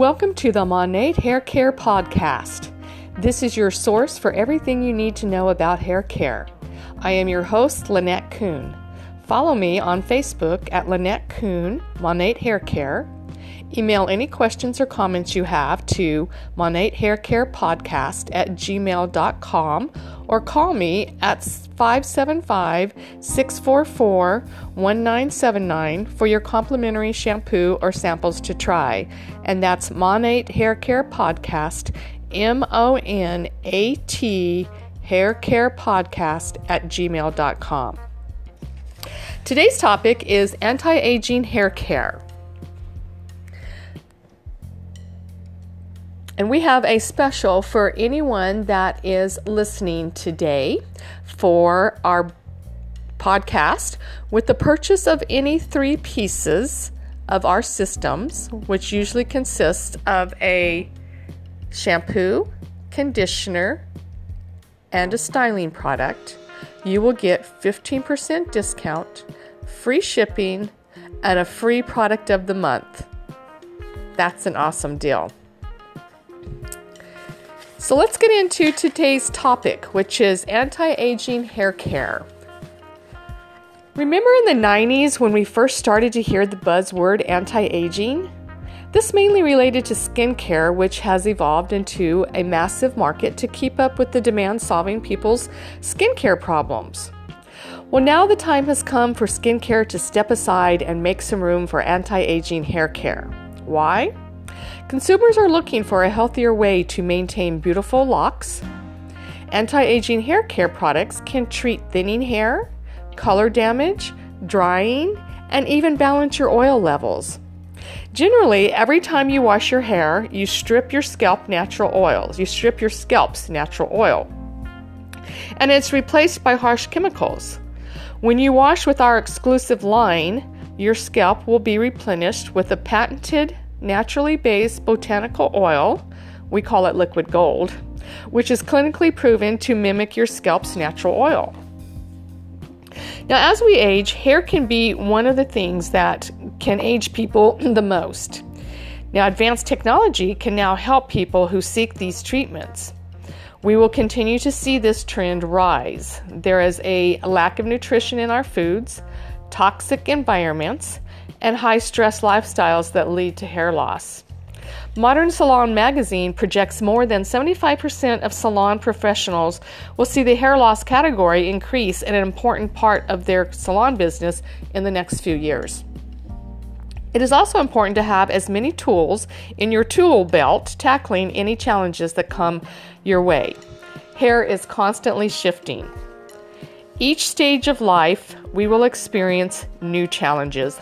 Welcome to the Monat Hair Care Podcast. This is your source for everything you need to know about hair care. I am your host, Lynette Kuhn. Follow me on Facebook at Lynette Kuhn, Monat Hair Care. Email any questions or comments you have to Monat Hair Care Podcast at gmail.com or call me at 575 644 1979 for your complimentary shampoo or samples to try. And that's Monat Hair Care Podcast, M O N A T Hair Care Podcast at gmail.com. Today's topic is anti aging hair care. And we have a special for anyone that is listening today for our podcast with the purchase of any three pieces of our systems, which usually consists of a shampoo, conditioner, and a styling product. You will get 15% discount, free shipping, and a free product of the month. That's an awesome deal. So let's get into today's topic, which is anti aging hair care. Remember in the 90s when we first started to hear the buzzword anti aging? This mainly related to skincare, which has evolved into a massive market to keep up with the demand solving people's skincare problems. Well, now the time has come for skincare to step aside and make some room for anti aging hair care. Why? Consumers are looking for a healthier way to maintain beautiful locks. Anti aging hair care products can treat thinning hair, color damage, drying, and even balance your oil levels. Generally, every time you wash your hair, you strip your scalp natural oils. You strip your scalp's natural oil. And it's replaced by harsh chemicals. When you wash with our exclusive line, your scalp will be replenished with a patented naturally based botanical oil, we call it liquid gold, which is clinically proven to mimic your scalp's natural oil. Now, as we age, hair can be one of the things that can age people the most. Now, advanced technology can now help people who seek these treatments. We will continue to see this trend rise. There is a lack of nutrition in our foods, toxic environments, and high stress lifestyles that lead to hair loss. Modern Salon magazine projects more than 75% of salon professionals will see the hair loss category increase in an important part of their salon business in the next few years. It is also important to have as many tools in your tool belt tackling any challenges that come your way. Hair is constantly shifting. Each stage of life, we will experience new challenges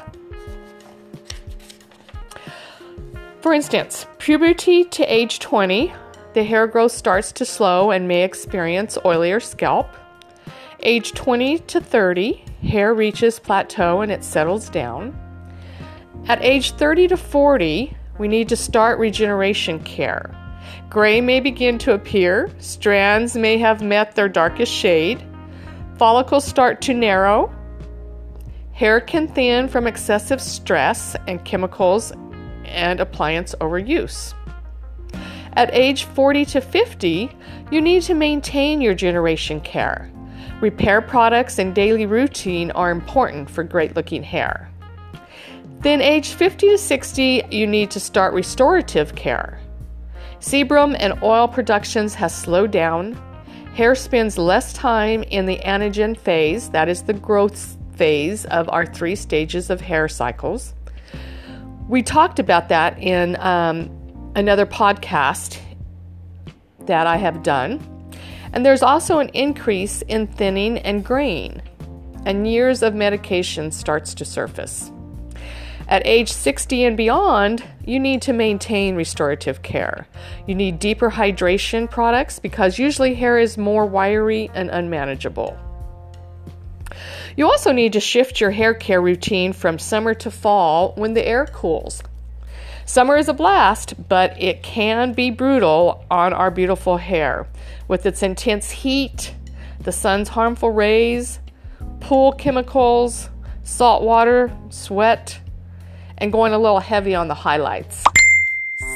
For instance, puberty to age 20, the hair growth starts to slow and may experience oilier scalp. Age 20 to 30, hair reaches plateau and it settles down. At age 30 to 40, we need to start regeneration care. Gray may begin to appear, strands may have met their darkest shade, follicles start to narrow, hair can thin from excessive stress and chemicals and appliance overuse. At age 40 to 50, you need to maintain your generation care. Repair products and daily routine are important for great looking hair. Then, age 50 to 60, you need to start restorative care. Sebum and oil productions has slowed down. Hair spends less time in the anagen phase, that is the growth phase of our three stages of hair cycles. We talked about that in um, another podcast that I have done. And there's also an increase in thinning and graying, and years of medication starts to surface. At age 60 and beyond, you need to maintain restorative care. You need deeper hydration products because usually hair is more wiry and unmanageable. You also need to shift your hair care routine from summer to fall when the air cools. Summer is a blast, but it can be brutal on our beautiful hair with its intense heat, the sun's harmful rays, pool chemicals, salt water, sweat, and going a little heavy on the highlights.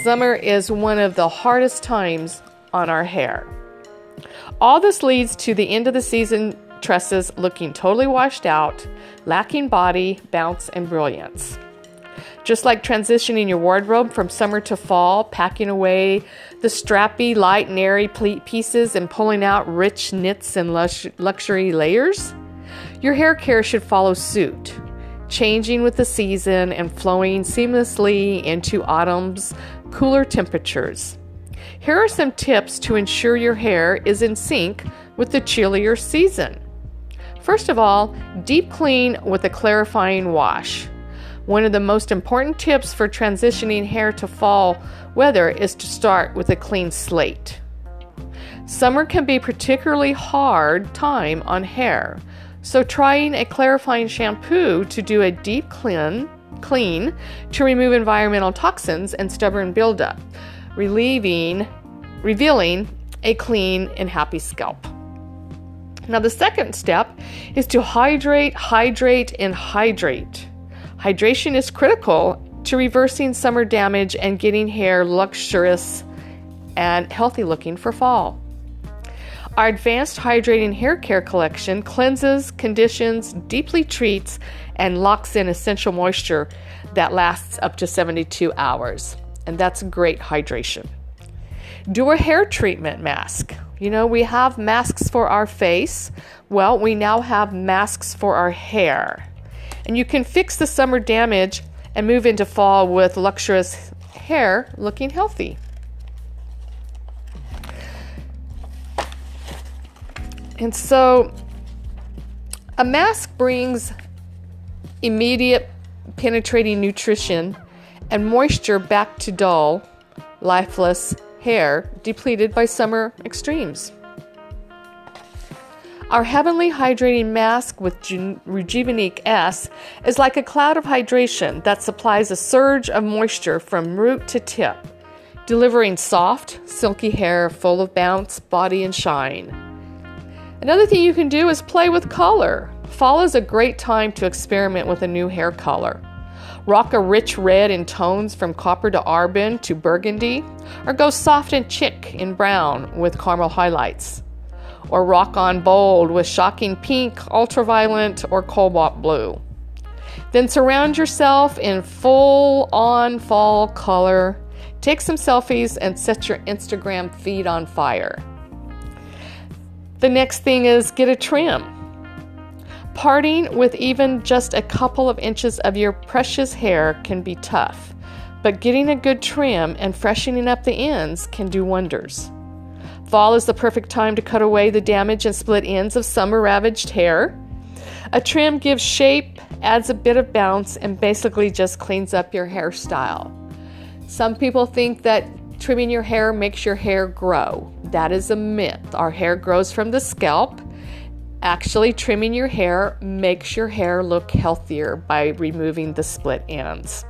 summer is one of the hardest times on our hair. All this leads to the end of the season tresses looking totally washed out, lacking body, bounce, and brilliance. Just like transitioning your wardrobe from summer to fall, packing away the strappy, light, and airy pleat pieces and pulling out rich knits and lush- luxury layers, your hair care should follow suit, changing with the season and flowing seamlessly into autumn's cooler temperatures. Here are some tips to ensure your hair is in sync with the chillier season. First of all, deep clean with a clarifying wash. One of the most important tips for transitioning hair to fall weather is to start with a clean slate. Summer can be particularly hard time on hair, so trying a clarifying shampoo to do a deep clean, clean to remove environmental toxins and stubborn buildup, relieving, revealing a clean and happy scalp. Now, the second step is to hydrate, hydrate, and hydrate. Hydration is critical to reversing summer damage and getting hair luxurious and healthy looking for fall. Our advanced hydrating hair care collection cleanses, conditions, deeply treats, and locks in essential moisture that lasts up to 72 hours. And that's great hydration. Do a hair treatment mask. You know, we have masks for our face. Well, we now have masks for our hair and you can fix the summer damage and move into fall with luxurious hair looking healthy. And so a mask brings immediate penetrating nutrition and moisture back to dull, lifeless hair depleted by summer extremes. Our heavenly hydrating mask with Rejuveniqe S is like a cloud of hydration that supplies a surge of moisture from root to tip, delivering soft, silky hair full of bounce, body, and shine. Another thing you can do is play with color. Fall is a great time to experiment with a new hair color. Rock a rich red in tones from copper to auburn to burgundy, or go soft and chic in brown with caramel highlights or rock on bold with shocking pink, ultraviolet, or cobalt blue. Then surround yourself in full on fall color. Take some selfies and set your Instagram feed on fire. The next thing is get a trim. Parting with even just a couple of inches of your precious hair can be tough, but getting a good trim and freshening up the ends can do wonders. Fall is the perfect time to cut away the damage and split ends of summer ravaged hair. A trim gives shape, adds a bit of bounce, and basically just cleans up your hairstyle. Some people think that trimming your hair makes your hair grow. That is a myth. Our hair grows from the scalp. Actually, trimming your hair makes your hair look healthier by removing the split ends.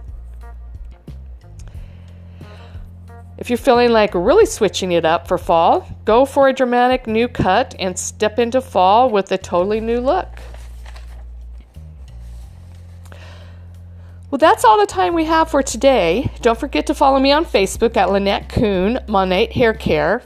If you're feeling like really switching it up for fall, go for a dramatic new cut and step into fall with a totally new look. Well, that's all the time we have for today. Don't forget to follow me on Facebook at Lynette Kuhn, Monat Hair Care.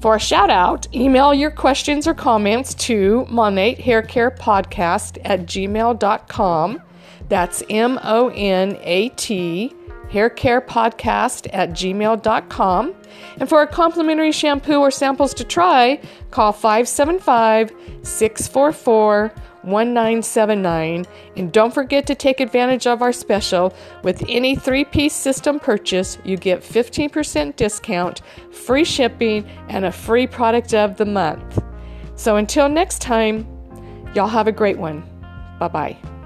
For a shout out, email your questions or comments to Monat Hair Care Podcast at gmail.com. That's M O N A T haircarepodcast at gmail.com. And for a complimentary shampoo or samples to try, call 575 644 1979. And don't forget to take advantage of our special. With any three piece system purchase, you get 15% discount, free shipping, and a free product of the month. So until next time, y'all have a great one. Bye bye.